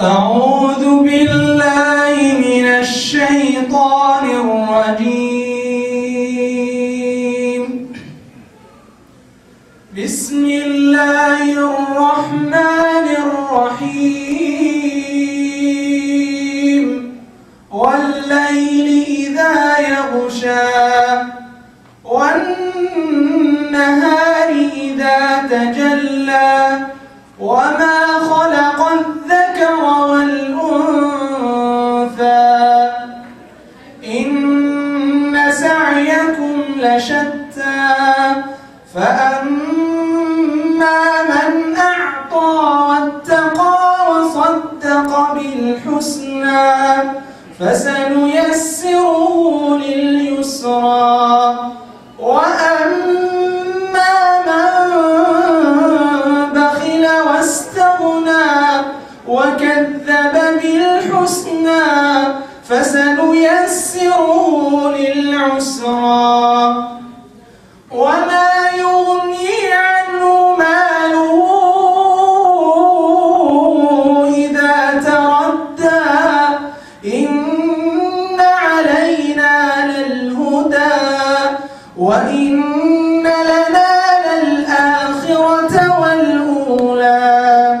أعوذ بالله من الشيطان الرجيم. بسم الله الرحمن الرحيم. والليل إذا يغشى لشتى فأما من أعطى واتقى وصدق بالحسنى فسنيسره لليسرى. وأما من بخل واستغنى وكذب بالحسنى فسنيسره للعسرى. وإن لنا للآخرة والأولى.